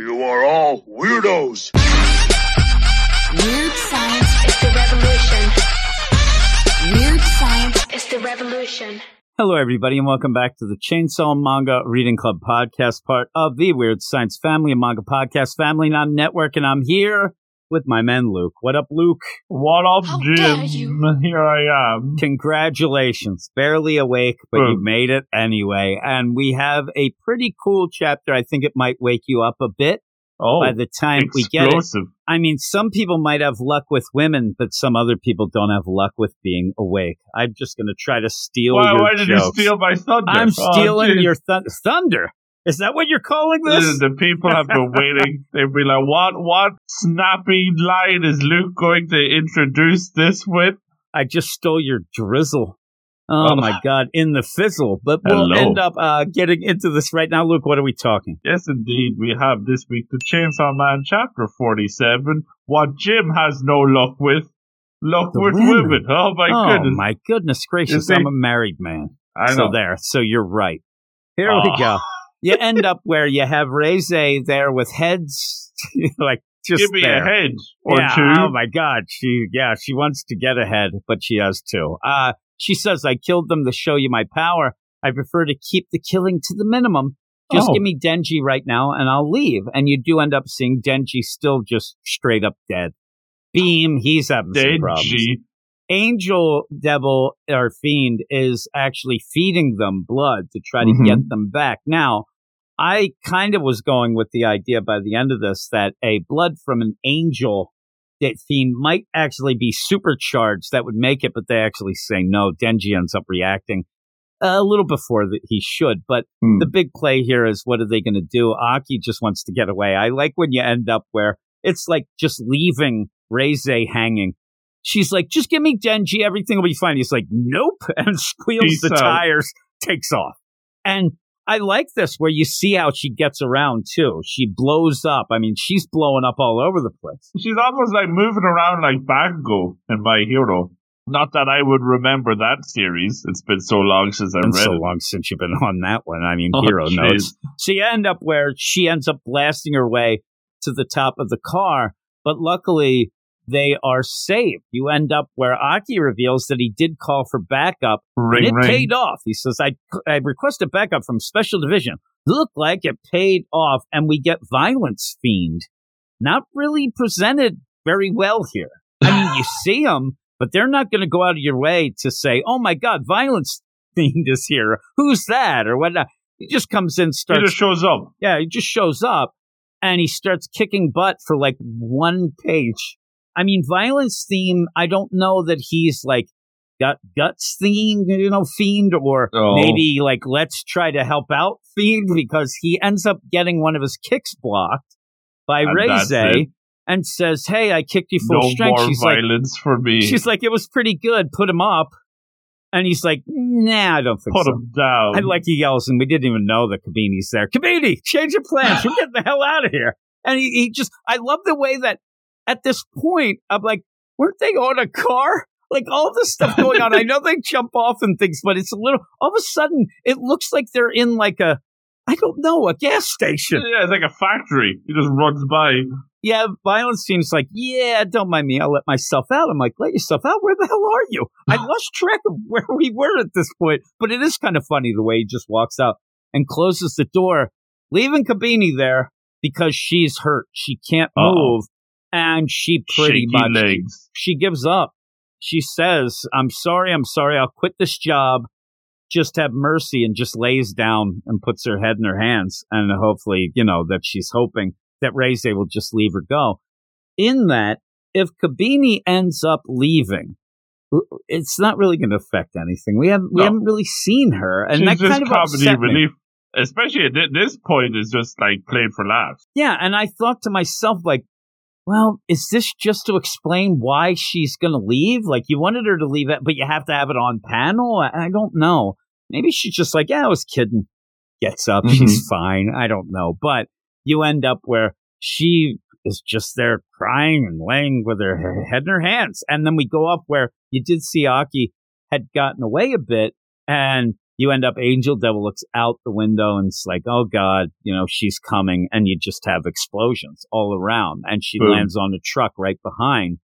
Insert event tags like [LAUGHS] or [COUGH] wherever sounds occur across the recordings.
You are all weirdos. Weird science is the revolution. Weird science is the revolution. Hello, everybody, and welcome back to the Chainsaw Manga Reading Club podcast, part of the Weird Science Family and Manga Podcast Family Non Network. And I'm here with my man, Luke. What up, Luke? What up, How Jim? [LAUGHS] Here I am. Congratulations. Barely awake, but you Hmm. made it anyway. And we have a pretty cool chapter. I think it might wake you up a bit Oh, by the time we get it. I mean, some people might have luck with women, but some other people don't have luck with being awake. I'm just going to try to steal Why, your why did you steal my thunder? I'm Oh, stealing geez. your th- thunder. Is that what you're calling this? The people have been waiting. [LAUGHS] They'll be like, "What? What snappy line is Luke going to introduce this with?" I just stole your drizzle. Oh, Oh. my god, in the fizzle. But we'll Hello. end up uh, getting into this right now. Luke, what are we talking? Yes, indeed, we have this week the Chainsaw Man chapter forty-seven. What Jim has no luck with, luck The with women. women. Oh my oh goodness! my goodness gracious! see- I'm a married man. I so know. there. So you're right. Here Oh. we go. You end up where you have Reze there with heads, [LAUGHS] like just Give me there. a head or yeah, two. Oh my God. She, yeah, she wants to get ahead, but she has two. Uh, she says, I killed them to show you my power. I prefer to keep the killing to the minimum. Just Oh. give me Denji right now and I'll leave. And you do end up seeing Denji still just straight up dead. Beam, he's having some problems. Denji. Angel Devil or Fiend is actually feeding them blood to try to Mhm. get them back. Now, I kind of was going with the idea by the end of this that a blood from an angel that Fiend might actually be supercharged that would make it, but they actually say no. Denji ends up reacting a little before that he should, but Hmm. the big play here is what are they going to do? Aki just wants to get away. I like when you end up where it's like just leaving Reze hanging. She's like, just give me Denji, everything will be fine. He's like, nope, [LAUGHS] and squeals Peace the out. tires, takes off. And I like this where you see how she gets around too. She blows up. I mean, she's blowing up all over the place. She's almost like moving around like Bakugo in My Hero. Not that I would remember that series. It's been so long since I Been read so it. long since you've been on that one. I mean, Oh, hero jeez. knows. So you end up where she ends up blasting her way to the top of the car, but luckily they are saved. You end up where Aki reveals that he did call for backup Ring, and it ring. paid off. He says, I, I requested backup from Special Division. Looked like it paid off, and we get Violence Fiend. Not really presented very well here. I mean, you [SIGHS] see him, but they're not going to go out of your way to say, oh my God, Violence Fiend is here. Who's that? Or whatnot. He just comes in, He starts just shows up. yeah, he just shows up and he starts kicking butt for like one page. I mean, violence fiend, I don't know that he's like got guts theme, you know, fiend, or Oh. maybe like let's try to help out fiend because he ends up getting one of his kicks blocked by And Reze and says, Hey, I kicked you full No strength. more She's like, violence for me. She's like, It was pretty good. Put him up. And he's like, Nah, I don't think Put so. him down. And like he yells, and we didn't even know that Kobeni's there. Kobeni, change your plans. We're [LAUGHS] getting the hell out of here. And he, he just, I love the way that at this point, I'm like, weren't they on a car? Like all this stuff going on. I know they [LAUGHS] jump off and things, but it's a little, all of a sudden, it looks like they're in like a, I don't know, a gas station. yeah, it's like a factory. He just runs by. Yeah, violence seems like, yeah, don't mind me. I'll let myself out. I'm like, let yourself out? Where the hell are you? I [SIGHS] lost track of where we were at this point. But it is kind of funny the way he just walks out and closes the door, leaving Kobeni there because she's hurt. She can't Uh-oh. And she pretty shaky much, legs. she gives up. She says, I'm sorry, I'm sorry. I'll quit this job. Just have mercy and just lays down and puts her head in her hands. And hopefully, you know, that she's hoping that Reze will just leave her go. In that, if Kobeni ends up leaving, it's not really going to affect anything. We haven't we No. haven't really seen her, and She's that kind of upset me. relief. Especially at this point, is just like played for laughs. Yeah, and I thought to myself, like, well, is this just to explain why she's going to leave? Like, you wanted her to leave it, but you have to have it on panel? I, I don't know. Maybe she's just like, yeah, I was kidding. Gets up, Mhm. she's fine. I don't know. But you end up where she is just there crying and laying with her head in her hands. And then we go up where you did see Aki had gotten away a bit and you end up Angel Devil looks out the window and it's like, oh God, you know, she's coming. And you just have explosions all around. And she Boom. lands on a truck right behind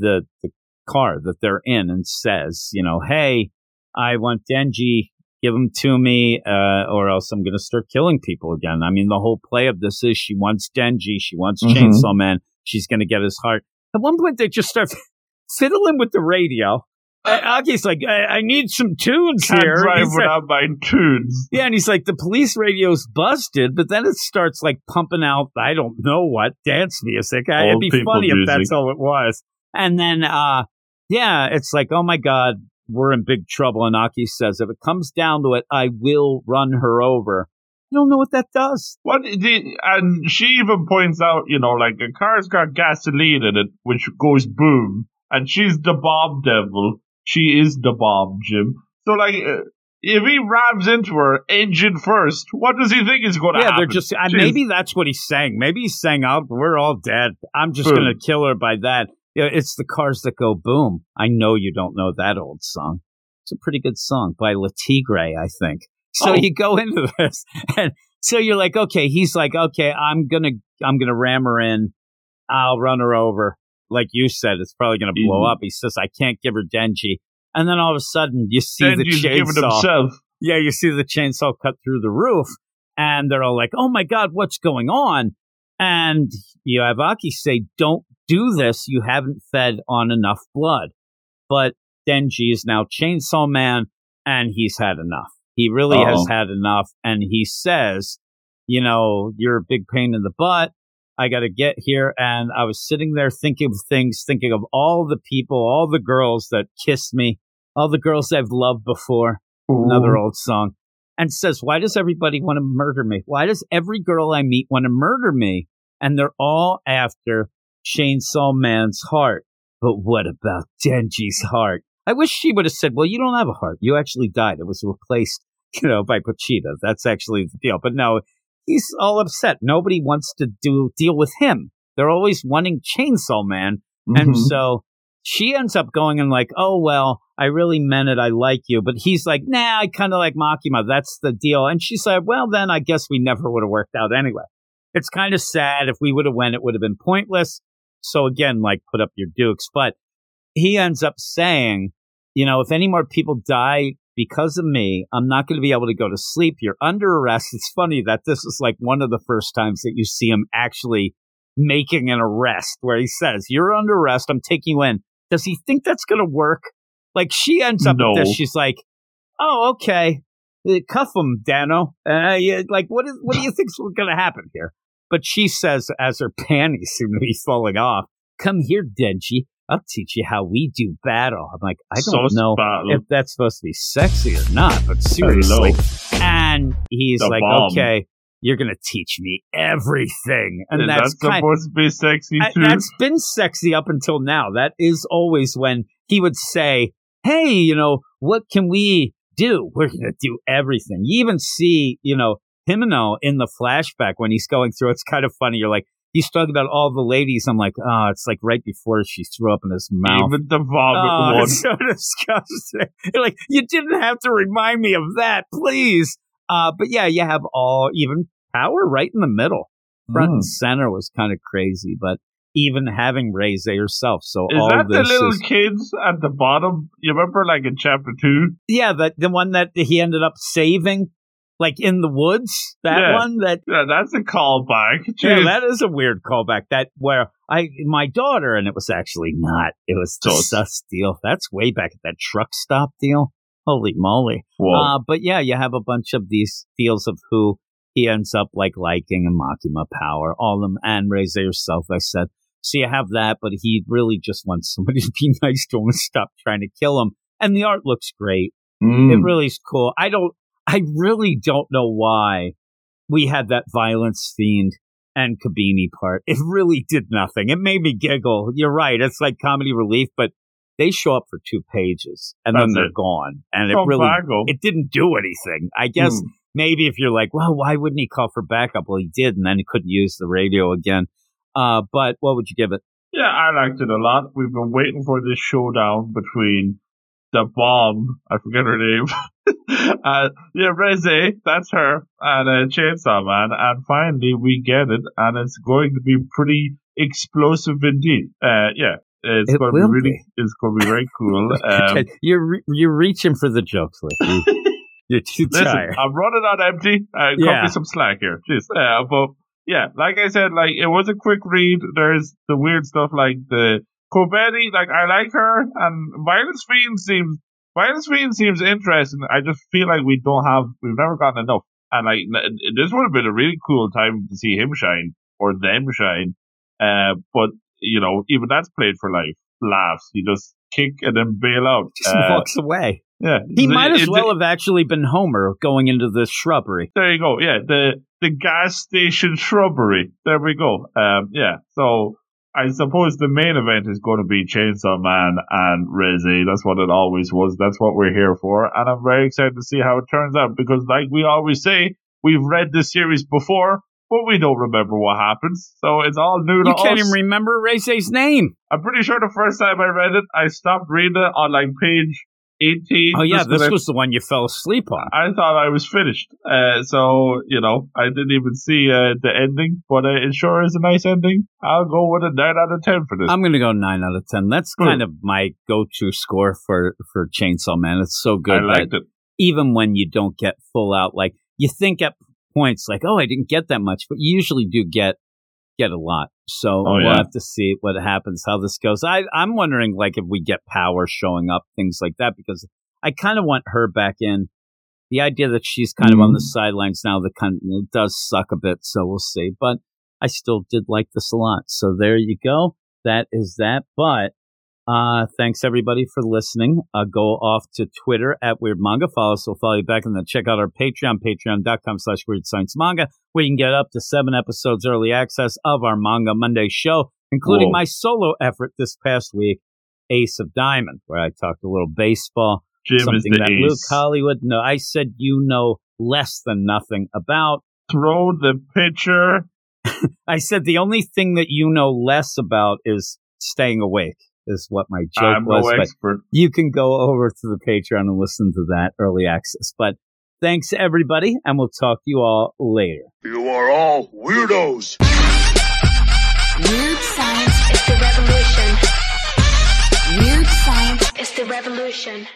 the, the car that they're in and says, you know, hey, I want Denji, give him to me, uh, or else I'm going to start killing people again. I mean, the whole play of this is she wants Denji, she wants Mhm. Chainsaw Man, she's going to get his heart. At one point, they just start [LAUGHS] fiddling with the radio. Uh, Aki's like, I, I need some tunes Can't here. drive He's like- without my tunes. yeah, and he's like, the police radio's busted, but then it starts like pumping out, I don't know what, dance music. I, it'd be funny if that's all it was. And then, uh, yeah, it's like, oh my God, we're in big trouble. And Aki says, if it comes down to it, I will run her over. You don't know what that does. What the, and she even points out, you know, like a car's got gasoline in it, which goes boom, and she's the bomb devil. She is the bomb, Jim. So like, uh, if he rams into her engine first, what does he think is going to yeah, happen? Yeah, they're just, uh, maybe that's what he's saying. Maybe he's saying, oh, we're all dead. I'm just going to kill her by that. Yeah, It's the cars that go boom. I know you don't know that old song. It's a pretty good song by La Tigre, I think. So Oh. you go into this, and so you're like, okay, he's like, okay, I'm gonna, I'm gonna ram her in. I'll run her over. Like you said, it's probably gonna blow Mhm. up. He says, I can't give her Denji. And then all of a sudden, you see the Denji's giving chainsaw. Yeah, you see the chainsaw cut through the roof, and they're all like, "Oh my god, what's going on?" And you have Aki say, "Don't do this. You haven't fed on enough blood." But Denji is now Chainsaw Man, and he's had enough. He really has Uh-oh. had enough, and he says, "You know, you're a big pain in the butt." I got to get here. And I was sitting there thinking of things, thinking of all the people, all the girls that kissed me, all the girls I've loved before another old song, and says, Why does everybody want to murder me? Why does every girl I meet want to murder me? And they're all after Chainsaw Man's heart. But what about Denji's heart? I wish she would have said, Well, you don't have a heart. You actually died. It was replaced, [LAUGHS] you know, by Pochita. That's actually the deal. But no, he's all upset. Nobody wants to do deal with him. They're always wanting Chainsaw Man. And Mhm. so she ends up going and like, oh, well, I really meant it. I like you. But he's like, nah, I kind of like Makima. That's the deal. And she said, well, then I guess we never would have worked out anyway. It's kind of sad. If we would have went, it would have been pointless. So again, like put up your dukes. But he ends up saying, you know, if any more people die because of me, I'm not going to be able to go to sleep. You're under arrest. [LAUGHS] It's funny that this is like one of the first times that you see him actually making an arrest where he says, You're under arrest. I'm taking you in. Does he think that's going to work? Like she ends up No. with this. She's like, Oh, okay. Uh, Cuff him, Danno. Uh, yeah, like, what is, what do you think's going to happen here? But she says, as her [LAUGHS] panties seem to be falling off, Come here, Denji. I'll teach you how we do battle. I'm like, I don't know battle. if that's supposed to be sexy or not, but seriously. And he's The like, bomb. okay, you're going to teach me everything. And Is that's that supposed to be sexy too? that's been sexy up until now. That is always when he would say, hey, you know, what can we do? We're going to do everything. You even see, you know, Himeno in the flashback when he's going through. It's kind of funny. You're like, he's talking about all the ladies. I'm like, oh, it's like right before she threw up in his mouth. Even the vomit Oh, one. so [LAUGHS] disgusting. You're like, you didn't have to remind me of that, please. Uh, but yeah, you have all even power right in the middle. Front Mm. and center was kind of crazy, but even having Reze herself. So Is all that the little is, kids at the bottom? You remember, like in chapter two? yeah, the, the one that he ended up saving, like in the woods, that Yeah. one that, Yeah, that's a callback. [LAUGHS] yeah, that is a weird callback. That where I, my daughter, and it was actually not, it was Sus. sus deal. That's way back at that truck stop deal. Holy moly. Uh, but yeah, you have a bunch of these deals of who he ends up like liking and Makima Power, all of them, and Reze yourself. I said. So you have that, but he really just wants [LAUGHS] somebody to be nice to him and stop trying to kill him. And the art looks great. Mm. It really is cool. I don't, I really don't know why we had that violence fiend and Kobeni part. It really did nothing. It made me giggle. You're right. It's like comedy relief, but they show up for two pages and then they're it. gone. And it really, Vago. it didn't do anything. I guess Mm. maybe if you're like, well, why wouldn't he call for backup? Well, he did, and then he couldn't use the radio again. Uh, but what would you give it? Yeah, I liked it a lot. We've been waiting for this showdown between the bomb, I forget her name, [LAUGHS] uh, yeah, Reze, that's her, and uh, Chainsaw Man, and finally we get it, and it's going to be pretty explosive indeed. Uh, yeah, it's It going to be really, be. it's going to be very cool. [LAUGHS] Um, you're re- you're reaching for the jokes, Lee. You- [LAUGHS] You're too Listen, tired. I'm running on empty. Uh, cut Yeah. me some slack here. Jeez. Uh, but yeah, like I said, like it was a quick read. There's the weird stuff like the Kobeni, like I like her, and Violence Fiend seems Violence Fiend seems interesting. I just feel like we don't have, we've never gotten enough. And like this would have been a really cool time to see him shine or them shine. Uh, but you know, even that's played for life. Laughs. You just kick and then bail out. Just Uh, walks away. yeah, He might as It- well have actually been Homer going into the shrubbery. there you go. Yeah, the the gas station shrubbery. There we go. Um, yeah. So I suppose the main event is going to be Chainsaw Man and Reze. That's what it always was. That's what we're here for, and I'm very excited to see how it turns out because, like we always say, we've read this series before, but we don't remember what happens. So it's all new to us. You can't even remember Ray's name. I'm pretty sure the first time I read it, I stopped reading it on like page 18. Oh yeah, this I was the one you fell asleep on. I thought I was finished. Uh, so, you know, I didn't even see uh, the ending, but uh, it sure is a nice ending. I'll go with a 9 out of 10 for this. I'm gonna go nine out of ten. That's Hmm. kind of my go-to score for for Chainsaw Man. It's so good I liked it. even when you don't get full out, like you think at points like, oh, I didn't get that much, but you usually do get get a lot. So Oh, we'll yeah. have to see what happens, how this goes. I I'm wondering like if we get power showing up, things like that, because I kind of want her back in. The idea that she's kind of on the Mhm. sidelines now, the kind of, it does suck a bit. So we'll see, but I still did like this a lot. So there you go. That is that. But uh, thanks everybody for listening. Uh, go off to Twitter at Weird Manga. Follow us. We'll follow you back. And then check out our Patreon, patreon.com slash Weird Science Manga, where you can get up to seven episodes early access of our Manga Monday show, including Whoa. my solo effort this past week, Ace of Diamond, where I talked a little baseball, Jim is something the that Luke ace. Hollywood, no, I said you know less than nothing about. Throw the pitcher. [LAUGHS] I said the only thing that you know less about is staying awake, is what my joke I'm was. no but expert. you can go over to the Patreon and listen to that early access. But thanks everybody, and we'll talk to you all later. You are all weirdos. Weird science. It's the revolution. Weird science. It's the revolution.